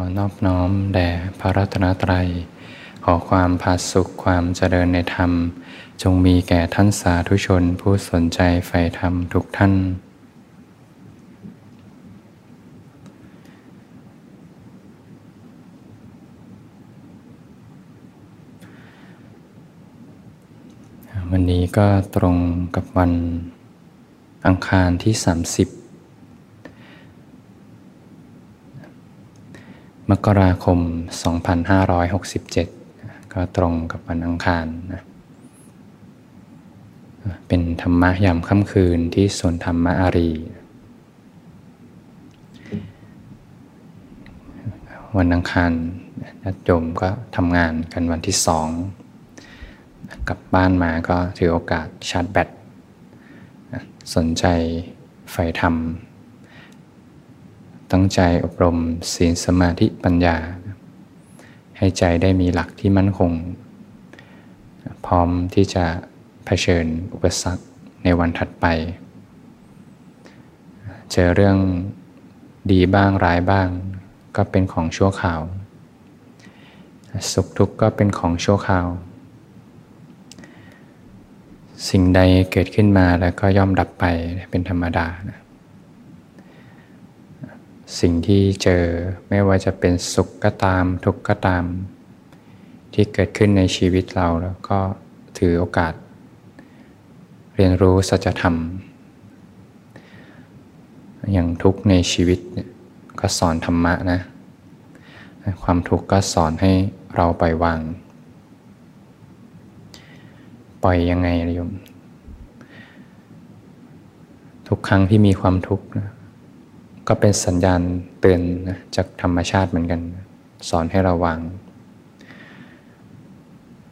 อนอบน้อมแด่พระรัตนตรัย ขอความผาสุขความเจริญในธรรม จงมีแก่ท่านสาธุชนผู้สนใจใฝ่ธรรมทุกท่าน วันนี้ก็ตรงกับวันอังคารที่ 30 มกราคม 2567 ก็ตรงกับวันอังคารนะเป็นธรรมะยามค่ำคืนที่สวนธรรมะอารี วันอังคารญาติโยมก็ทำงานกันวันที่สองกลับบ้านมาก็ถือโอกาสชาร์จแบตสนใจใฝ่ธรรม ตั้งใจอบรมศีลสมาธิปัญญา ให้ใจได้มีหลักที่มั่นคง พร้อมที่จะเผชิญอุปสรรคในวันถัดไป เจอเรื่องดีบ้างร้ายบ้าง ก็เป็นของชั่วคราว สุขทุกข์ก็เป็นของชั่วคราว สิ่งใดเกิดขึ้นมาแล้วก็ย่อมดับไปเป็นธรรมดานะ สิ่งที่เจอไม่ว่าจะเป็นสุขก็ตามทุกข์ก็ตาม ที่เกิดขึ้นในชีวิตเราแล้วก็ถือโอกาส เรียนรู้สัจธรรม อย่างทุกข์ในชีวิตก็สอนธรรมะนะ ความทุกข์ก็สอนให้เราปล่อยวาง ปล่อยยังไงโยม ทุกครั้งที่มีความทุกข์นะ ก็เป็นสัญญาณเตือนจากธรรมชาติเหมือนกัน สอนให้ราวาง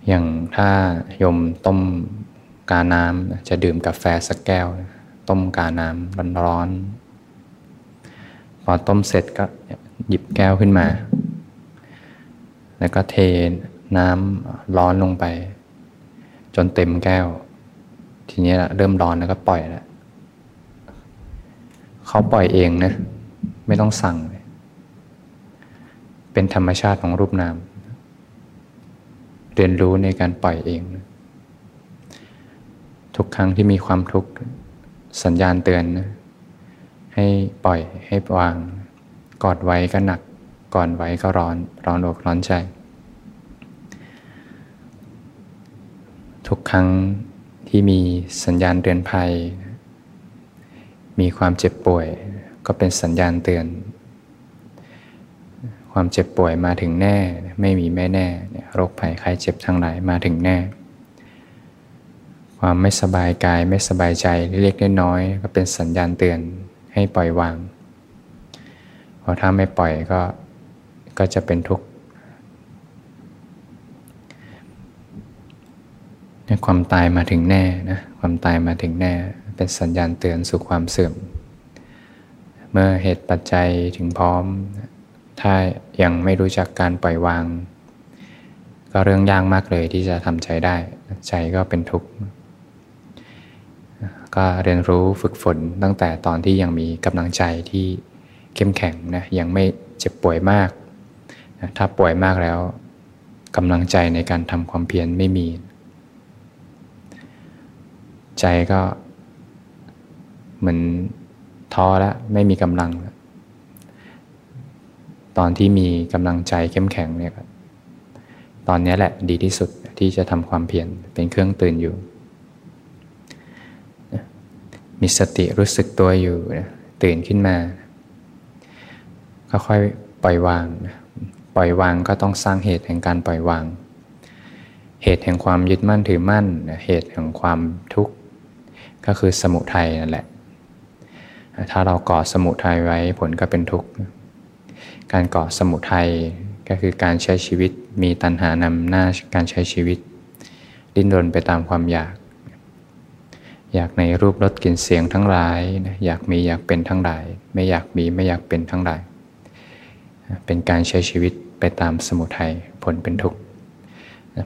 อย่างถ้าโยมต้มกาน้ำจะดื่มกาแฟสักแก้ว ต้มกาน้ำร้อนๆพอต้มเสร็จก็หยิบแก้วขึ้นมา แล้วก็เทน้ำร้อนลงไป จนเต็มแก้ว ทีนี้เริ่มร้อนแล้วก็ปล่อยแล้ว เขาปล่อยเองนะ ไม่ต้องสั่ง เป็นธรรมชาติของรูปนาม เรียนรู้ในการปล่อยเองทุกครั้งที่มีความทุกข์สัญญาณเตือนนะให้ปล่อยให้วาง กอดไว้ก็หนักก่อนไว้ก็ร้อน ร้อนอกร้อนใจ ทุกครั้งที่มีสัญญาณเตือนภัย มีความเจ็บป่วย ก็เป็นสัญญาณเตือน ความเจ็บป่วยมาถึงแน่ ไม่มีแม่แน่โรคภัยไข้เจ็บทั้งหลายมาถึงแน่ ความไม่สบายกายไม่สบายใจเล็กๆน้อยๆก็เป็นสัญญาณเตือนให้ปล่อยวางเพราะถ้าไม่ปล่อยก็ก็จะเป็นทุกข์ความตายมาถึงแน่นะความตายมาถึงแน่ เป็นสัญญาณเตือนสู่ความเสื่อม เมื่อเหตุปัจจัยถึงพร้อม ถ้ายังไม่รู้จักการปล่อยวาง ก็เรื่องยากมากเลยที่จะทำใจได้ ใจก็เป็นทุกข์ ก็เรียนรู้ฝึกฝนตั้งแต่ตอนที่ยังมีกำลังใจที่เข้มแข็งนะยังไม่เจ็บป่วยมากถ้าป่วยมากแล้วกำลังใจในการทำความเพียรไม่มี ใจก็ มือนท้อแล้วไม่มีกำลังตอนที่มีกำลังใจเข้มแข็งเนี่ยตอนนี้แหละดีที่สุดที่จะทำความเพียรเป็นเครื่องตื่นอยู่ มีสติรู้สึกตัวอยู่ตื่นขึ้นมาก็ค่อยปล่อยวาง ปล่อยวางก็ต้องสร้างเหตุแห่งการปล่อยวาง เหตุแห่งความยึดมั่นถือมั่น เหตุแห่งความทุกข์ ก็คือสมุทัยนั่นแหละ ถ้าเราก่อสมุทัยไว้ผลก็เป็นทุกข์ การก่อสมุทัยก็คือการใช้ชีวิตมีตัณหานำหน้าการใช้ชีวิต ดิ้นรนไปตามความอยาก อยากในรูปรสกลิ่นเสียงทั้งหลายอยากมีอยากเป็นทั้งหลาย ไม่อยากมีไม่อยากเป็นทั้งหลาย เป็นการใช้ชีวิตไปตามสมุทัยผลเป็นทุกข์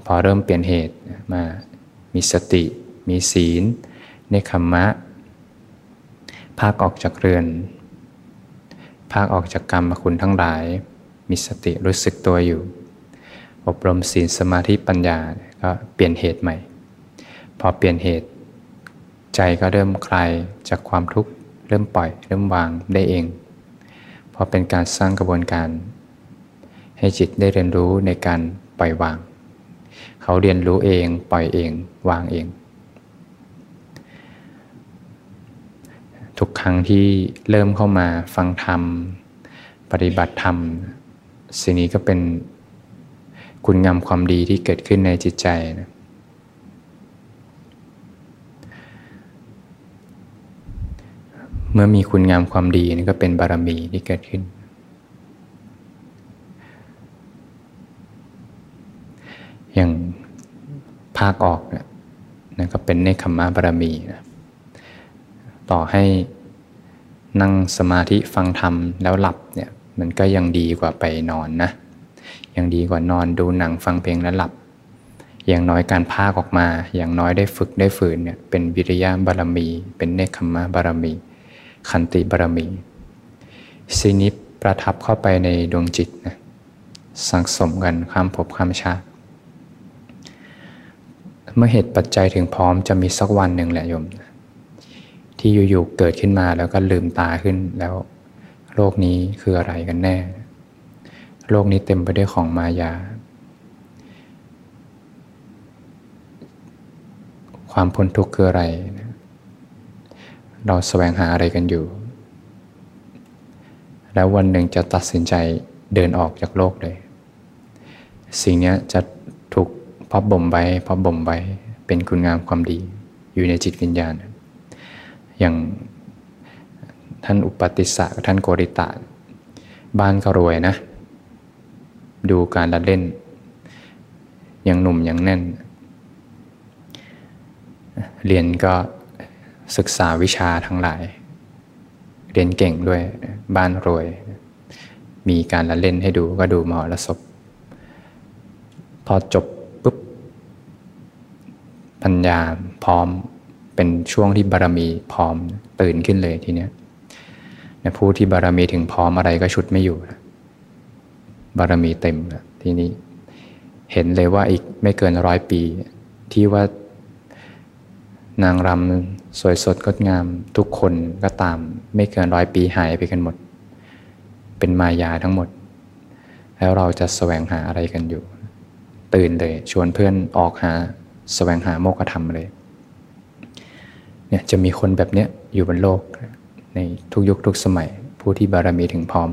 พอเริ่มเปลี่ยนเหตุมามีสติ มีศีลเนคขมะ ภาคออกจากเรือน ภาคออกจากกรรมคุณทั้งหลาย มีสติรู้สึกตัวอยู่ อบรมศีลสมาธิปัญญาก็เปลี่ยนเหตุใหม่ พอเปลี่ยนเหตุ ใจก็เริ่มคลายจากความทุกข์เริ่มปล่อย เริ่มวางได้เองพอเป็นการสร้างกระบวนการ ให้จิตได้เรียนรู้ในการปล่อยวาง เขาเรียนรู้เอง ปล่อยเอง วางเอง ทุกครั้งที่เริ่มเข้ามาฟังธรรม ปฏิบัติธรรม สิ่งนี้ก็เป็นคุณงามความดีที่เกิดขึ้นในจิตใจนะเมื่อมีคุณงามความดีนี่ก็เป็นบารมีที่เกิดขึ้น อย่างภาคออกเนี่ยก็เป็นเนคขมมะบารมีนะ ต่อให้นั่งสมาธิฟังธรรมแล้วหลับเนี่ยมันก็ยังดีกว่าไปนอนนะ ยังดีกว่านอนดูหนังฟังเพลงแล้วหลับ อย่างน้อยการภาคออกมา อย่างน้อยได้ฝึกได้ฝืนเนี่ยเป็นวิริยะบารมี เป็นเนคขมะบารมี ขันติบารมีสิ่นี้ประทับเข้าไปในดวงจิตนะสังสมกันข้ามภพข้ามชาติเมื่อเหตุปัจจัยถึงพร้อมจะมีสักวันหนึ่งแหละโยม ที่อยู่ๆเกิดขึ้นมาแล้วก็ลืมตาขึ้นแล้วโลกนี้คืออะไรกันแน่ โลกนี้เต็มไปด้วยของมายา ความพ้นทุกข์คืออะไร เราแสวงหาอะไรกันอยู่ แล้ววันหนึ่งจะตัดสินใจเดินออกจากโลกเลย สิ่งนี้จะถูกพอบบ่มไว้พอบบ่มไว้เป็นคุณงามความดีอยู่ในจิตวิญญาณ อย่างท่านอุปติสสะกับท่านโกริตะ บ้านก็รวยนะ ดูการละเล่น ยังหนุ่มยังแน่น เรียนก็ศึกษาวิชาทั้งหลาย เรียนเก่งด้วยบ้านรวย มีการละเล่นให้ดูก็ดูมหรสพพอจบปุ๊บ ปัญญาพร้อม เป็นช่วงที่บารมีพร้อมตื่นขึ้นเลยทีเนี้ยผู้ที่บารมีถึงพร้อมอะไรก็ชุดไม่อยู่ บารมีเต็มทีนี้เห็นเลยว่าอีกไม่เกินร้อยปี ที่ว่านางรำสวยสดงดงามทุกคนก็ตาม ไม่เกินร้อยปีหายไปกันหมด เป็นมายาทั้งหมด แล้วเราจะแสวงหาอะไรกันอยู่ ตื่นเลยชวนเพื่อนออกหาแสวงหาโมกธรรมเลย เนี่ยจะมีคนแบบเนี้ยอยู่บนโลก ในทุกยุคทุกสมัย ผู้ที่บารมีถึงพร้อม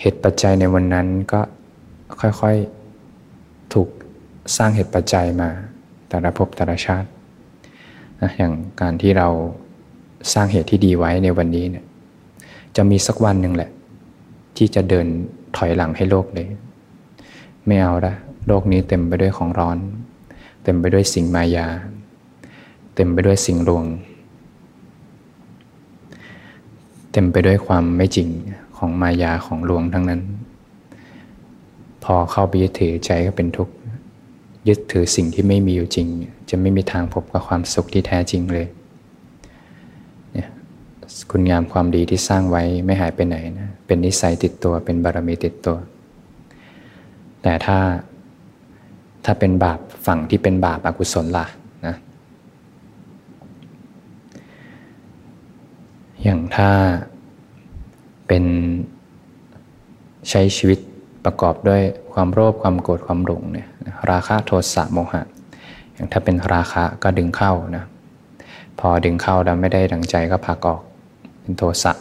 เหตุปัจจัยในวันนั้นก็ค่อยๆถูกสร้างเหตุปัจจัยมาแต่ละภพแต่ละชาตินะอย่างการที่เราสร้างเหตุที่ดีไว้ในวันนี้เนี่ยจะมีสักวันหนึ่งแหละ ที่จะเดินถอยหลังให้โลกเลย ไม่เอาละโลกนี้เต็มไปด้วยของร้อน เต็มไปด้วยสิ่งมายา เต็มไปด้วยสิ่งลวง เต็มไปด้วยความไม่จริงของมายาของลวงทั้งนั้น พอเข้าไปยึดถือใจก็เป็นทุกข์ยึดถือสิ่งที่ไม่มีอยู่จริง จะไม่มีทางพบกับความสุขที่แท้จริงเลยเนี่ยคุณงามความดีที่สร้างไว้ไม่หายไปไหนนะเป็นนิสัยติดตัวเป็นบารมีติดตัว แต่ถ้าถ้าเป็นบาปฝั่งที่เป็นบาปอากุศลล่ะนะ อย่างถ้าเป็นใช้ชีวิตประกอบด้วยความโลภความโกรธความหลงเนี่ยราคะโทสะโมหะ อย่างถ้าเป็นราคะก็ดึงเข้านะพอดึงเข้าแล้วไม่ได้ดังใจก็พักออกเป็นโทสะ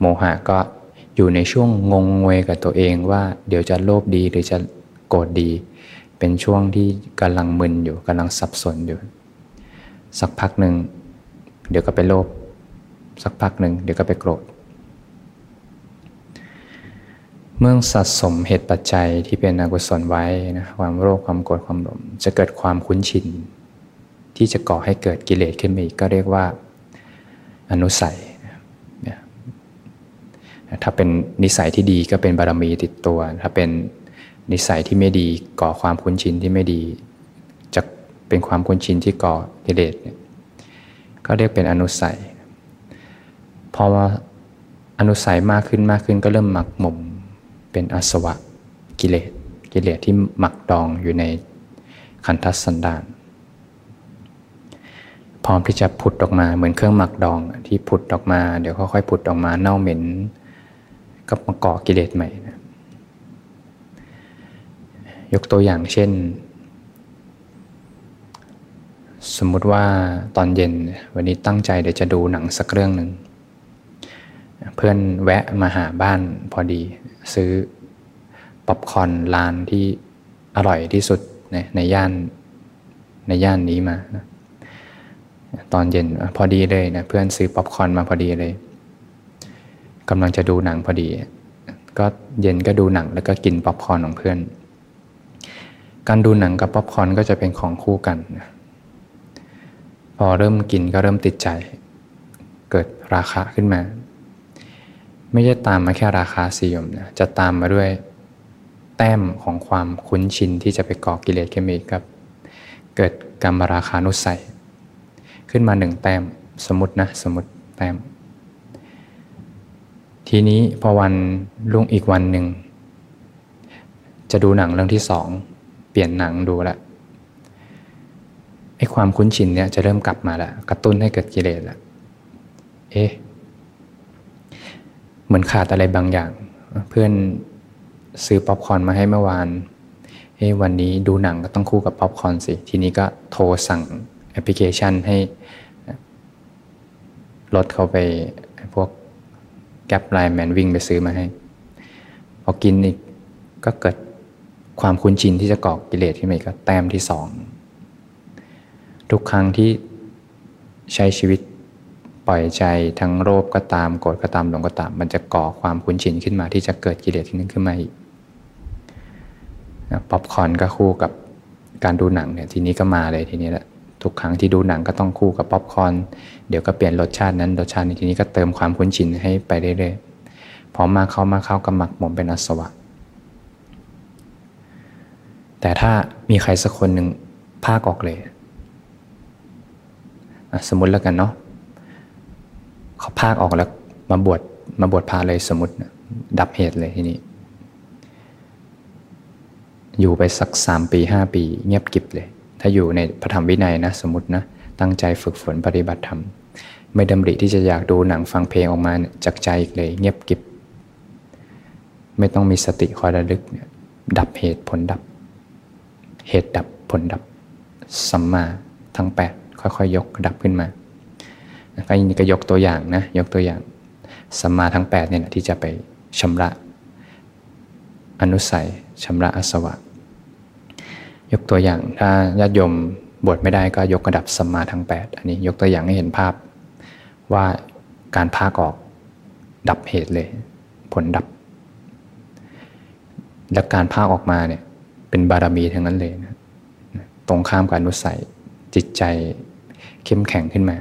โมหะก็อยู่ในช่วงงงงวยกับตัวเองว่าเดี๋ยวจะโลภดีหรือจะโกรธดี เป็นช่วงที่กำลังมึนอยู่กำลังสับสนอยู่ สักพักหนึ่งเดี๋ยวก็ไปโลภ สักพักหนึ่งเดี๋ยวก็ไปโกรธ เมื่อสะสมเหตุปัจจัยที่เป็นอกุศลไว้นะความโรคความโกรธความหลงจะเกิดความคุ้นชิน ที่จะก่อให้เกิดกิเลสขึ้นมาอีกก็เรียกว่าอนุสัยถ้าเป็นนิสัยที่ดีก็เป็นบารมีติดตัว ถ้าเป็นนิสัยที่ไม่ดีก่อความคุ้นชินที่ไม่ดีจะเป็นความคุ้นชินที่ก่อกิเลสก็เรียกเป็นอนุสัย พอว่าอนุสัยมากขึ้นมากขึ้นก็เริ่มหมักหมมเป็นอสวะกิเลสกิเลสที่หมักดองอยู่ในคันทัสันดานพร้อมที่จะผุดออกมาเหมือนเครื่องหมักดองที่ผุดออกมา เดี๋ยวค่อยๆผุดออกมาเน่าเหม็นก็มาเกาะกิเลสใหม่นะยกตัวอย่างเช่น สมมุติว่าตอนเย็นวันนี้ตั้งใจเดี๋ยวจะดูหนังสักเรื่องหนึ่ง เพื่อนแวะมาหาบ้านพอดี ซื้อป๊อปคอนร้านที่อร่อยที่สุดในในย่านในย่านนี้มานะตอนเย็นพอดีเลยนะเพื่อนซื้อป๊อปคอร์นมาพอดีเลยกำลังจะดูหนังพอดี ก็เย็นก็ดูหนังแล้วก็กินป๊อปคอร์นของเพื่อน การดูหนังกับป๊อปคอร์นก็จะเป็นของคู่กัน พอเริ่มกินก็เริ่มติดใจ เกิดราคะขึ้นมา ไม่ใช่ตามมาแค่ราคะสียมนะจะตามมาด้วยแต้มของความคุ้นชินที่จะไปก่อกิเลสที่มีกับ เกิดกรรมราคานุสัย ขึ้นมาหนึ่งแต้มสมมตินะสมมติแต้ม ทีนี้พอวันรุ่งอีกวันหนึ่ง จะดูหนังเรื่องที่สองเปลี่ยนหนังดูละไอ้ความคุ้นชินเนี่ยจะเริ่มกลับมาล้วกระตุ้นให้เกิดกิเลสละเอ๊ะ เหมือนขาดอะไรบางอย่าง เพื่อนซื้อป๊อปคอร์นมาให้เมื่อวานเอ้วันนี้ดูหนังก็ต้องคู่กับป๊อปคอร์นสิ ทีนี้ก็โทรสั่งแอปพลิเคชันให้รถเขาไปพวก Grab LINE MAN วิ่งไปซื้อมาให้ พอกินอีกก็เกิดความคุ้นชินที่จะก่อกิเลสที่มีก็แต้มที่สอง ทุกครั้งที่ใช้ชีวิต ปล่อยใจทั้งโลภก็ตามโกรธก็ตามหลงก็ตาม มันจะก่อความคุ้นชินขึ้นมาที่จะเกิดกิเลสที่นึงขึ้นมาอีกป๊อปคอร์นก็คู่กับการดูหนังเนี่ยทีนี้ก็มาเลยทีนี้แหละทุกครั้งที่ดูหนังก็ต้องคู่กับป๊อปคอร์นเดี๋ยวก็เปลี่ยนรสชาตินั้นรสชาตินี้ทีนี้ก็เติมความคุ้นชินให้ไปเรื่อยๆพอมากเข้ามากเข้าก็หมักหมมเป็นอาสวะ แต่ถ้ามีใครสักคนหนึ่งพรากออกเลย สมมติแล้วกันเนาะ เขาพรากออกแล้วมาบวชมาบวชพระเลยสมมติดับเหตุเลยทีนี้ อยู่ไปสักสามปีห้าปี เงียบกิบเลย ถ้าอยู่ในพระธรรมวินัยนะ สมมตินะ ตั้งใจฝึกฝนปฏิบัติธรรมไม่ดำริที่จะอยากดูหนังฟังเพลงออกมาจากใจอีกเลย เงียบกิบ ไม่ต้องมีสติคอยระลึกเนี่ยดับเหตุผลดับ เหตุดับผลดับสัมมาทั้ง 8 ค่อยๆยยกดับขึ้นมา ก็นี่ก็ยกตัวอย่างนะยกตัวอย่างสัมมาทั้ง8เนี่ยที่จะไปชำระอนุสัยชำระอสวะ ยกตัวอย่างถ้าญาติโยมบวชไม่ได้ก็ยกระดับสัมมาทั้ง 8 อันนี้ยกตัวอย่างให้เห็นภาพว่าการพากออกดับเหตุเลย ผลดับ และการพากออกมาเนี่ยเป็นบารมีทั้งนั้นเลยนะตรงข้ามกับอนุสัยจิตใจเข้มแข็งขึ้นมา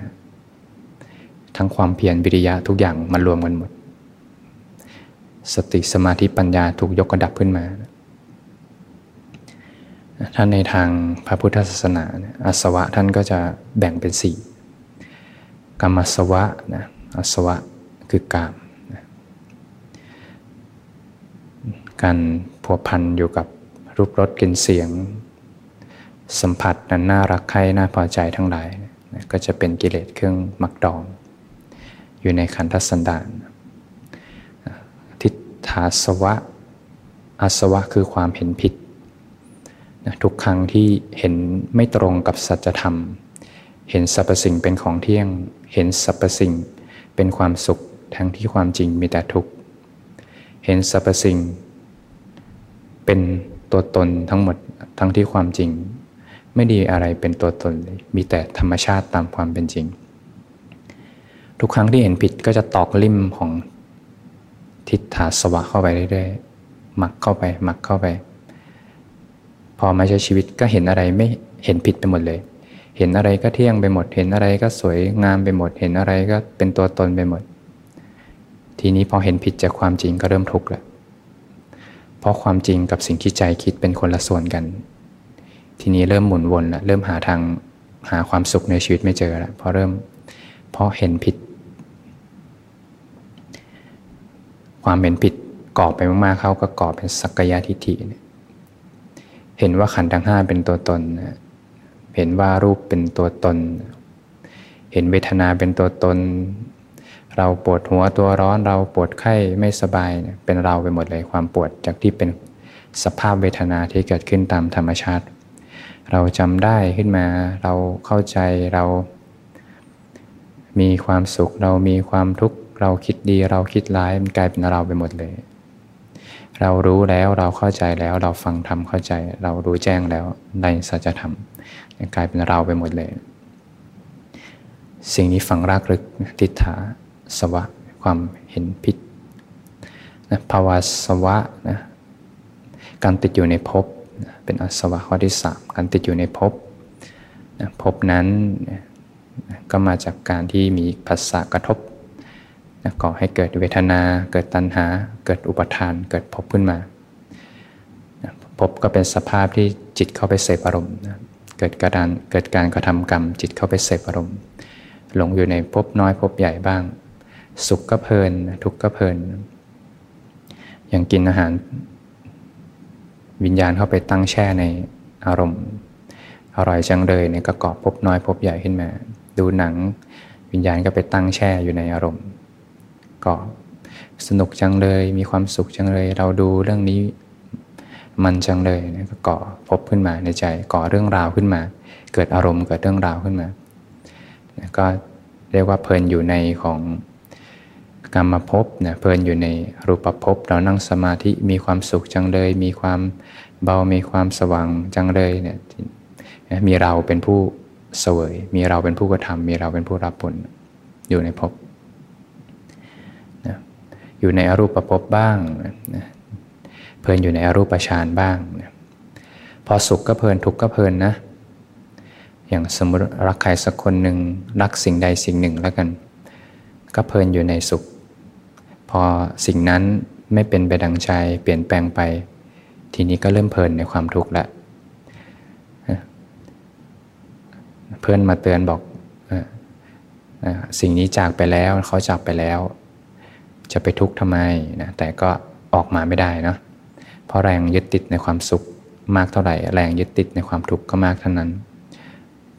ทั้งความเพียรวิริยะทุกอย่างมารวมกันหมด สติสมาธิปัญญาถูกยกระดับขึ้นมาท่านในทางพระพุทธศาสนาอาสวะท่านก็จะแบ่งเป็นสี่กรรมสวะนะอาสวะคือกามนะการผัวพันอยู่กับรูปรสกลิ่นเสียง สัมผัสนั้นน่ารักใคร่น่าพอใจทั้งหลายนะก็จะเป็นกิเลสเครื่องมักดอง อยู่ในขันธสันดานทิฏฐาสวะอาสวะคือความเห็นผิดนะทุกครั้งที่เห็นไม่ตรงกับสัจธรรม เห็นสรรพสิ่งเป็นของเที่ยง เห็นสรรพสิ่งเป็นความสุขทั้งที่ความจริงมีแต่ทุกข์ เห็นสรรพสิ่ง เป็นตัวตนทั้งหมดทั้งที่ความจริง ไม่ดีอะไรเป็นตัวตนเลยมีแต่ธรรมชาติตามความเป็นจริง ทุกครั้งที่เห็นผิดก็จะตอกลิ่มของทิฏฐาสวะเข้าไปเรื่อยๆหมักเข้าไปหมักเข้าไป พอมาใช้ชีวิตก็เห็นอะไรไม่เห็นผิดไปหมดเลย เห็นอะไรก็เที่ยงไปหมด เห็นอะไรก็สวยงามไปหมด เห็นอะไรก็เป็นตัวตนไปหมด ทีนี้พอเห็นผิดจากความจริงก็เริ่มทุกข์ล้วเพราะความจริงกับสิ่งที่ใจคิดเป็นคนละส่วนกัน ทีนี้เริ่มหมุนวนละเริ่มหาทางหาความสุขในชีวิตไม่เจอละเพราะเริ่มเพราะเห็นผิด ความเห็นผิดก่อไปมากๆ เขาก็ก่อเป็นสักกายทิฏฐิเห็นว่าขันธ์ทั้งห้าเป็นตัวตน เห็นว่ารูปเป็นตัวตน เห็นเวทนาเป็นตัวตน เราปวดหัวตัวร้อนเราปวดไข้ไม่สบายเป็นเราไปหมดเลยความปวดจากที่เป็นสภาพเวทนาที่เกิดขึ้นตามธรรมชาติ เราจำได้ขึ้นมาเราเข้าใจเรามีความสุขเรามีความทุกข์ เราคิดดีเราคิดร้ายมันกลายเป็นเราไปหมดเลย เรารู้แล้วเราเข้าใจแล้วเราฟังธรรมเข้าใจ เรารู้แจ้งแล้วในสัจธรรมกลายเป็นเราไปหมดเลย สิ่งนี้ฝังรากลึกทิฏฐาสวะ ความเห็นผิดนะภาวะสวะนะการติดอยู่ในภพเป็นอสวะข้อที่สามการติดอยู่ในภพนะภพนั้นก็มาจากการที่มีภาษากระทบ ก่อให้เกิดเวทนา เกิดตัณหา เกิดอุปทาน เกิดภพขึ้นมาภพก็เป็นสภาพที่จิตเข้าไปเสพอารมณ์เกิดการเกิดการกระทำกรรม จิตเข้าไปเสพอารมณ์หลงอยู่ในภพน้อยภพใหญ่บ้าง สุขก็เพลิน ทุกข์ก็เพลิน อย่างกินอาหาร วิญญาณเข้าไปตั้งแช่ในอารมณ์ อร่อยจังเลยเนี่ยก็เกาะภพน้อยภพใหญ่ขึ้นมา ดูหนัง วิญญาณก็ไปตั้งแช่อยู่ในอารมณ์ ก็สนุกจังเลยมีความสุขจังเลย เราดูเรื่องนี้มันจังเลยนะก็ก่อพบขึ้นมาในใจก่อเรื่องราวขึ้นมา เกิดอารมณ์เกิดเรื่องราวขึ้นมาก็เรียกว่าเพลินอยู่ในของกรรมภพนะเพลินอยู่ในรูปภพเรานั่งสมาธิมีความสุขจังเลย มีความเบามีความสว่างจังเลยเนี่ยมีเราเป็นผู้เสวย มีเราเป็นผู้กระทำมีเราเป็นผู้รับผลอยู่ในภพ อยู่ในอรูปภพบ้างนะเพลินอยู่ในอรูปฌานบ้างนะพอสุขก็เพลินทุกข์ก็เพลินนะ อย่างสมมติรักใครสักคนหนึ่งรักสิ่งใดสิ่งหนึ่งแล้วกัน ก็เพลินอยู่ในสุข พอสิ่งนั้นไม่เป็นไปดังใจเปลี่ยนแปลงไป ทีนี้ก็เริ่มเพลินในความทุกข์ล้วเพื่อนมาเตือนบอกสิ่งนี้จากไปแล้วเขาจากไปแล้ว จะไปทุกข์ทำไมนะแต่ก็ออกมาไม่ได้นะเพราะแรงยึดติดในความสุขมากเท่าไหร่ แรงยึดติดในความทุกข์ก็มากเท่านั้น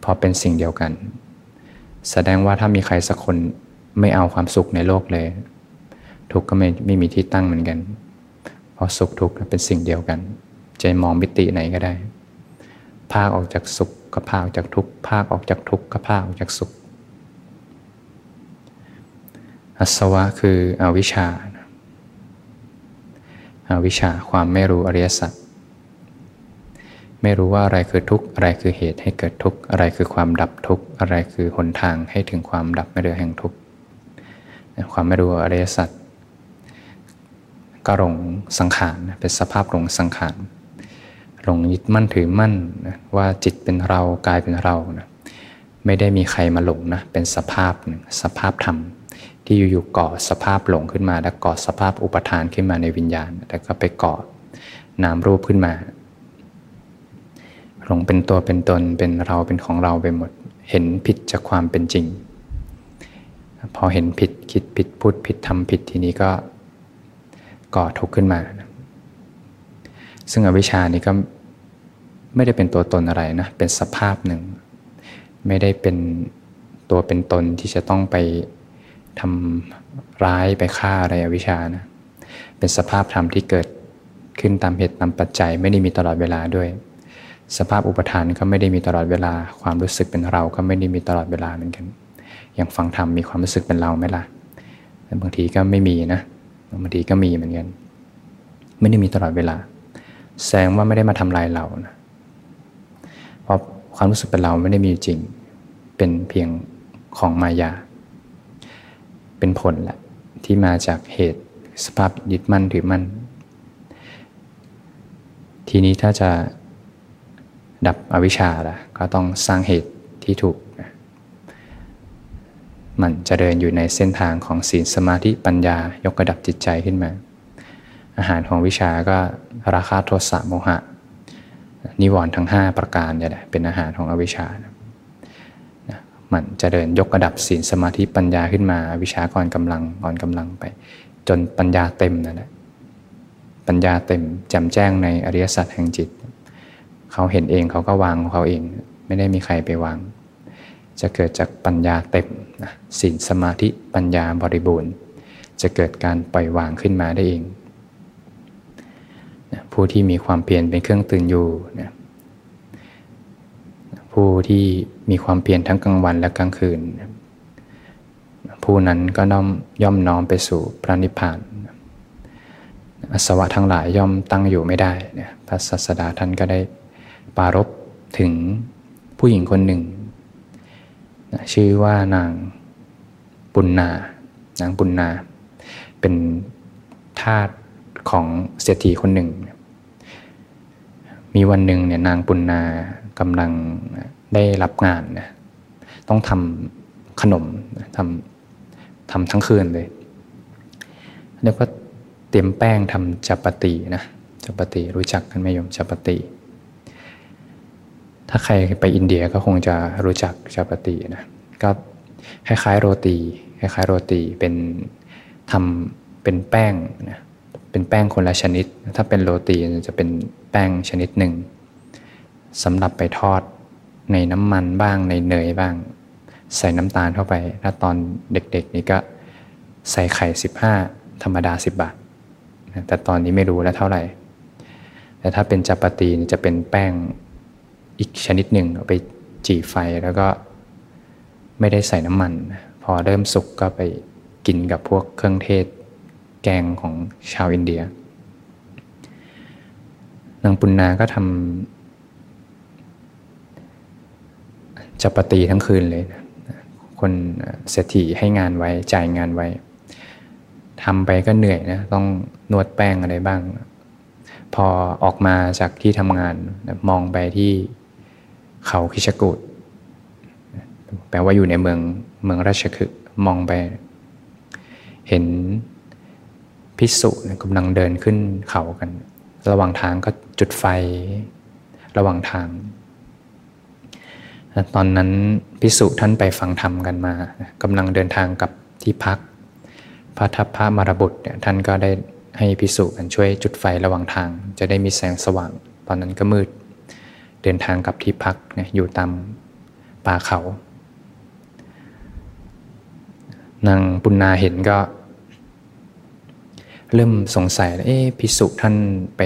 เพราะเป็นสิ่งเดียวกัน แสดงว่าถ้ามีใครสักคนไม่เอาความสุขในโลกเลย ทุกข์ก็ไม่ไม่มีที่ตั้งเหมือนกัน เพราะสุขทุกข์เป็นสิ่งเดียวกัน จะมองมิติไหนก็ได้ ภาคออกจากสุขก็ภาคออกจากทุกข์ภาคออกจากทุกข์ก็ภาคออกจากสุข อัศวะคืออวิชชาอาวิชชาความไม่รู้อริยสัจไม่รู้ว่าอะไรคือทุกข์อะไรคือเหตุให้เกิดทุกข์อะไรคือความดับทุกข์อะไรคือหนทางให้ถึงความดับไม่เหลือแห่งทุกข์ความไม่รู้อริยสัจก็หลงสังขารเป็นสภาพหลงสังขารหลงยึดมั่นถือมั่นว่าจิตเป็นเรากายเป็นเรานะไม่ได้มีใครมาหลงนะเป็นสภาพหนึ่งสภาพธรรม ที่อยู่ๆก่อสภาพหลงขึ้นมา แล้วก่อสภาพอุปทานขึ้นมาในวิญญาณ แล้วก็ไปก่อนามรูปขึ้นมา หลงเป็นตัวเป็นตนเป็นเราเป็นของเราไปหมด เห็นผิดจากความเป็นจริง พอเห็นผิดคิดผิดพูดผิดทำผิดทีนี้ก็ก่อทุกข์ขึ้นมา ซึ่งอวิชานี้ก็ไม่ได้เป็นตัวตนอะไรนะ เป็นสภาพหนึ่ง ไม่ได้เป็นตัวเป็นตนที่จะต้องไป ทำร้ายไปฆ่าอะไรอวิชานะเป็นสภาพธรรมที่เกิดขึ้นตามเหตุตามปัจจัยไม่ได้มีตลอดเวลาด้วย สภาพอุปทานก็ไม่ได้มีตลอดเวลา ความรู้สึกเป็นเราก็ไม่ได้มีตลอดเวลาเหมือนกันอย่างฟังธรรมมีความรู้สึกเป็นเราไหมล่ะบางทีก็ไม่มีนะบางทีก็มีเหมือนกันไม่ได้มีตลอดเวลา แสดงว่าไม่ได้มาทำลายเรานะเพราะความรู้สึกเป็นเราไม่ได้มีจริง เป็นเพียงของมายา เป็นผลแหละที่มาจากเหตุสภาพยึดมั่นถือมั่น ทีนี้ถ้าจะดับอวิชชาล่ะก็ต้องสร้างเหตุที่ถูก มันจะเดินอยู่ในเส้นทางของศีลสมาธิปัญญายกระดับจิตใจขึ้นมา อาหารของวิชาก็ราคาโทสะโมหะ นิวรณ์ทั้ง 5 ประการเนี่ยเป็นอาหารของอวิชชา มันจะเดินยกระดับศีลสมาธิปัญญาขึ้นมา วิชาก่อนกำลังก่อนกำลังไป จนปัญญาเต็มนั่นแหละปัญญาเต็มแจ่มแจ้งในอริยสัจแห่งจิต เขาเห็นเองเขาก็วางของเขาเอง ไม่ได้มีใครไปวาง จะเกิดจากปัญญาเต็มนะศีลสมาธิปัญญาบริบูรณ์ จะเกิดการปล่อยวางขึ้นมาได้เอง ผู้ที่มีความเพียรเป็นเครื่องตื่นอยู่นะ ผู้ที่มีความเพียรทั้งกลางวันและกลางคืน ผู้นั้นก็น้อมย่อมน้อมไปสู่พระนิพพานอสวะทั้งหลายย่อมตั้งอยู่ไม่ได้นะพระศาสดาท่านก็ได้ปารบถึงผู้หญิงคนหนึ่งนะชื่อว่านางปุณนา นางปุณนา เป็นทาสของเศรษฐีคนหนึ่ง มีวันหนึ่งเนี่ยนางปุณนากำลังได้รับงานนะต้องทำขนมทำทำทั้งคืนเลย แล้วก็เตรียมแป้งทำจัปตินะจัปติรู้จักกันไหมโยมจัปติถ้าใครไปอินเดียก็คงจะรู้จักจัปตินะก็คล้ายๆโรตี คล้ายๆโรตีเป็นทำเป็นแป้งนะ เป็นแป้งคนละชนิด ถ้าเป็นโรตีจะเป็นแป้งชนิดหนึ่งสำหรับไปทอดในน้ำมันบ้างในเนยบ้าง ใส่น้ำตาลเข้าไป ถ้าตอนเด็กๆนี่ก็ใส่ไข่ 15 ธรรมดา 10 บาท แต่ตอนนี้ไม่รู้แล้วเท่าไหร่ แต่ถ้าเป็นจัปตีจะเป็นแป้งอีกชนิดหนึ่งเอาไปจี่ไฟแล้วก็ไม่ได้ใส่น้ำมัน พอเริ่มสุกก็ไปกินกับพวกเครื่องเทศ แกงของชาวอินเดีย นางปุณนาก็ทำจะปฏิทั้งคืนเลย คนเศรษฐีให้งานไว้จ่ายงานไว้ทำไปก็เหนื่อยนะต้องนวดแป้งอะไรบ้าง พอออกมาจากที่ทำงานมองไปที่เขาคิชกูดแปลว่าอยู่ในเมืองเมืองราชคฤห์มองไป เห็น พิสุกำลังเดินขึ้นเขากัน ระหว่างทางก็จุดไฟ ระหว่างทาง ตอนนั้นพิสุท่านไปฟังธรรมกันมากำลังเดินทางกับที่พัก พระทัพพระมารบุตรเนี่ยท่านก็ได้ให้พิสุกันช่วยจุดไฟระหว่างทาง จะได้มีแสงสว่าง ตอนนั้นก็มืด เดินทางกับที่พักเนี่ยอยู่ตามป่าเขานางปุณนาเห็นก็ เริ่มสงสัยเอ๊ะพิสุท่านไป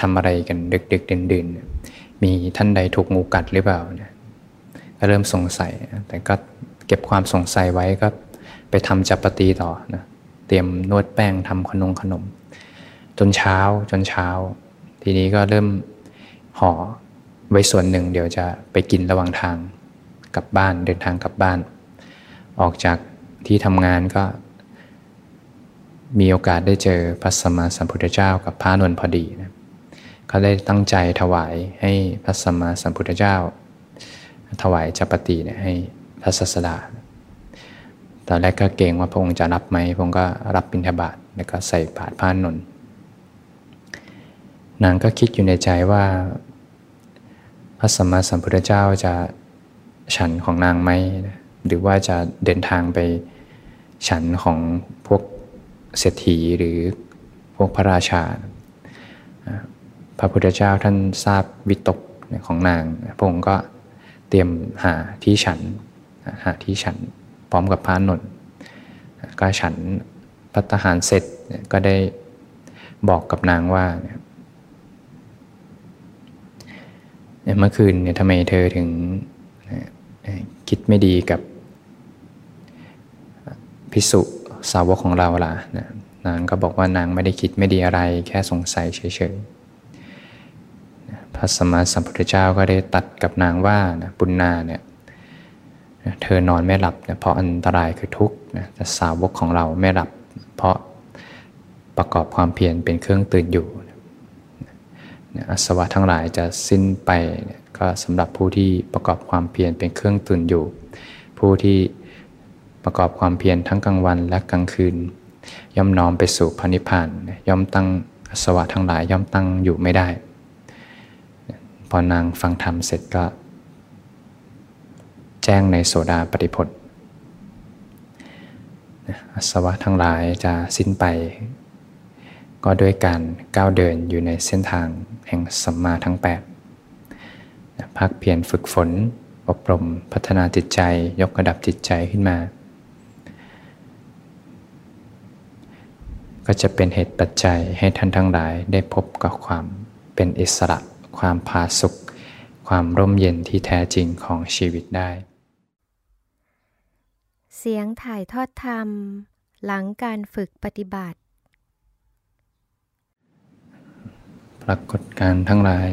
ทำอะไรกันดึกๆเด่นๆมีท่านใดถูกงูกัดหรือเปล่าเนี่ยเริ่มสงสัย แต่ก็เก็บความสงสัยไว้ก็ไปทำจัปตีต่อนะเตรียมนวดแป้งทำขนมขนม จนเช้าจนเช้า ทีนี้ก็เริ่มห่อไว้ส่วนหนึ่ง เดี๋ยวจะไปกินระหว่างทางกลับบ้านเดินทางกลับบ้าน ออกจากที่ทำงานก็ มีโอกาสได้เจอพระสัมมาสัมพุทธเจ้ากับพระนวลพอดีนะก็ได้ตั้งใจถวายให้พระสัมมาสัมพุทธเจ้า ถวายจัปติเนี่ยให้พระศาสดา ตอนแรกก็เกรงว่าพระองค์จะรับไหมพระองค์ก็รับบิณฑบาตแล้วก็ใส่บาตรผ้านนนางก็คิดอยู่ในใจว่าพระสัมมาสัมพุทธเจ้าจะฉันของนางไหมหรือว่าจะเดินทางไปฉันของพวก เศรษฐีหรือพวกพระราชา พระพุทธเจ้าท่านทราบวิตกของนางพระองค์ก็เตรียมหาที่ฉันหาที่ฉันพร้อมกับพระนนท์ก็ฉันพัตหารเสร็จก็ได้บอกกับนางว่าเมื่อคืนเนี่ยทำไมเธอถึงคิดไม่ดีกับพิสุ สาวกของเราล่ะนางก็บอกว่านางไม่ได้คิดไม่ดีอะไร แค่สงสัยเฉยๆ พระสมมาสัมพุทธเจ้าก็ได้ตัดกับนางว่านะปุณนาเนี่ยเธอนอนไม่หลับนะเพราะอันตรายคือทุกข์นะแต่สาวกของเราไม่หลับ เพราะประกอบความเพียรเป็นเครื่องตื่นอยู่นะอสวะทั้งหลายจะสิ้นไปก็สำหรับผู้ที่ประกอบความเพียรเป็นเครื่องตื่นอยู่ ผู้ที่ ประกอบความเพียรทั้งกลางวันและกลางคืน ย่อมน้อมไปสู่พระนิพพาน ย่อมตั้งอสวะทั้งหลายย่อมตั้งอยู่ไม่ได้ พอนางฟังธรรมเสร็จก็ แจ้งในโสดาปฏิพลอสวะทั้งหลายจะสิ้นไป ก็ด้วยการก้าวเดินอยู่ในเส้นทางแห่งสัมมาทั้ง8พักเพียรฝึกฝนอบรมพัฒนาจิตใจยกระดับจิตใจขึ้นมา ก็จะเป็นเหตุปัจจัยให้ท่านทั้งหลายได้พบกับความเป็นอิสระ ความพาสุขความร่มเย็นที่แท้จริงของชีวิตได้ เสียงถ่ายทอดธรรม หลังการฝึกปฏิบัติ ปรากฏการทั้งหลาย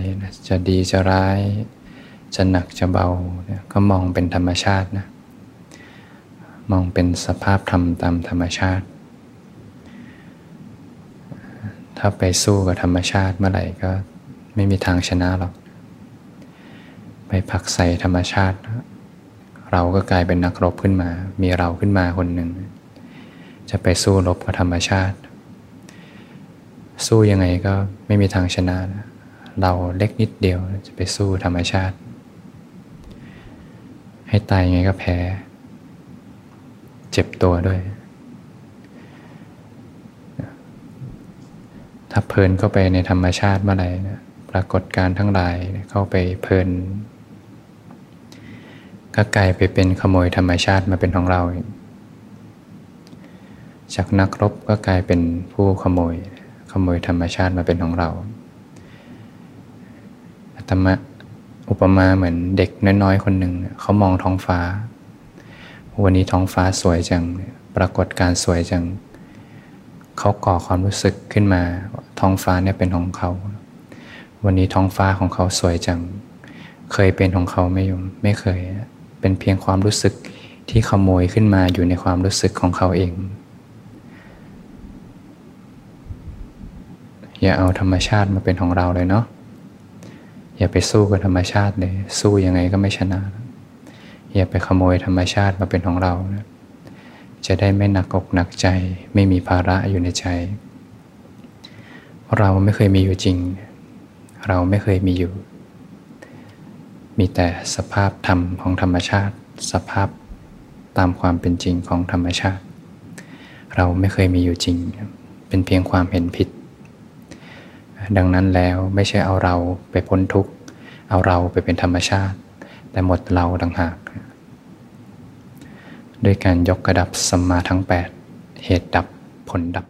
จะดีจะร้าย จะหนักจะเบา ก็มองเป็นธรรมชาตินะ มองเป็นสภาพธรรมตามธรรมชาติ ถ้าไปสู้กับธรรมชาติเมื่อไหร่ก็ไม่มีทางชนะหรอก ไปผักใส่ธรรมชาติ เราก็กลายเป็นนักรบขึ้นมา มีเราขึ้นมาคนหนึ่ง จะไปสู้รบกับธรรมชาติ สู้ยังไงก็ไม่มีทางชนะ เราเล็กนิดเดียวจะไปสู้ธรรมชาติ ให้ตายยังไงก็แพ้ เจ็บตัวด้วย ถ้าเพลินเข้าไปในธรรมชาติเมื่อไหร่นะปรากฏการทั้งหลายเข้าไปเพลินก็กลายไปเป็นขโมยธรรมชาติมาเป็นของเรา จากนักรบก็กลายเป็นผู้ขโมยขโมยธรรมชาติมาเป็นของเราธรรมะอุปมาเหมือนเด็กน้อยๆ คนหนึ่งเขามองท้องฟ้า วันนี้ท้องฟ้าสวยจัง ปรากฏการสวยจัง เขาก่อความรู้สึกขึ้นมา ท้องฟ้าเนี่ยเป็นของเขา วันนี้ท้องฟ้าของเขาสวยจัง เคยเป็นของเขาไม่ยมไม่เคย เป็นเพียงความรู้สึกที่ขโมยขึ้นมาอยู่ในความรู้สึกของเขาเอง อย่าเอาธรรมชาติมาเป็นของเราเลยเนาะอย่าไปสู้กับธรรมชาติเลย สู้ยังไงก็ไม่ชนะ อย่าไปขโมยธรรมชาติมาเป็นของเรานะ จะได้ไม่หนักอกหนักใจ ไม่มีภาระอยู่ในใจเพราะเราไม่เคยมีอยู่จริง เราไม่เคยมีอยู่ มีแต่สภาพธรรมของธรรมชาติ สภาพตามความเป็นจริงของธรรมชาติ เราไม่เคยมีอยู่จริง เป็นเพียงความเห็นผิด ดังนั้นแล้วไม่ใช่เอาเราไปพ้นทุกข์ เอาเราไปเป็นธรรมชาติ แต่หมดเราดังหาก ด้วยการยกกระดับสัมมาทั้ง 8 เหตุดับผลดับ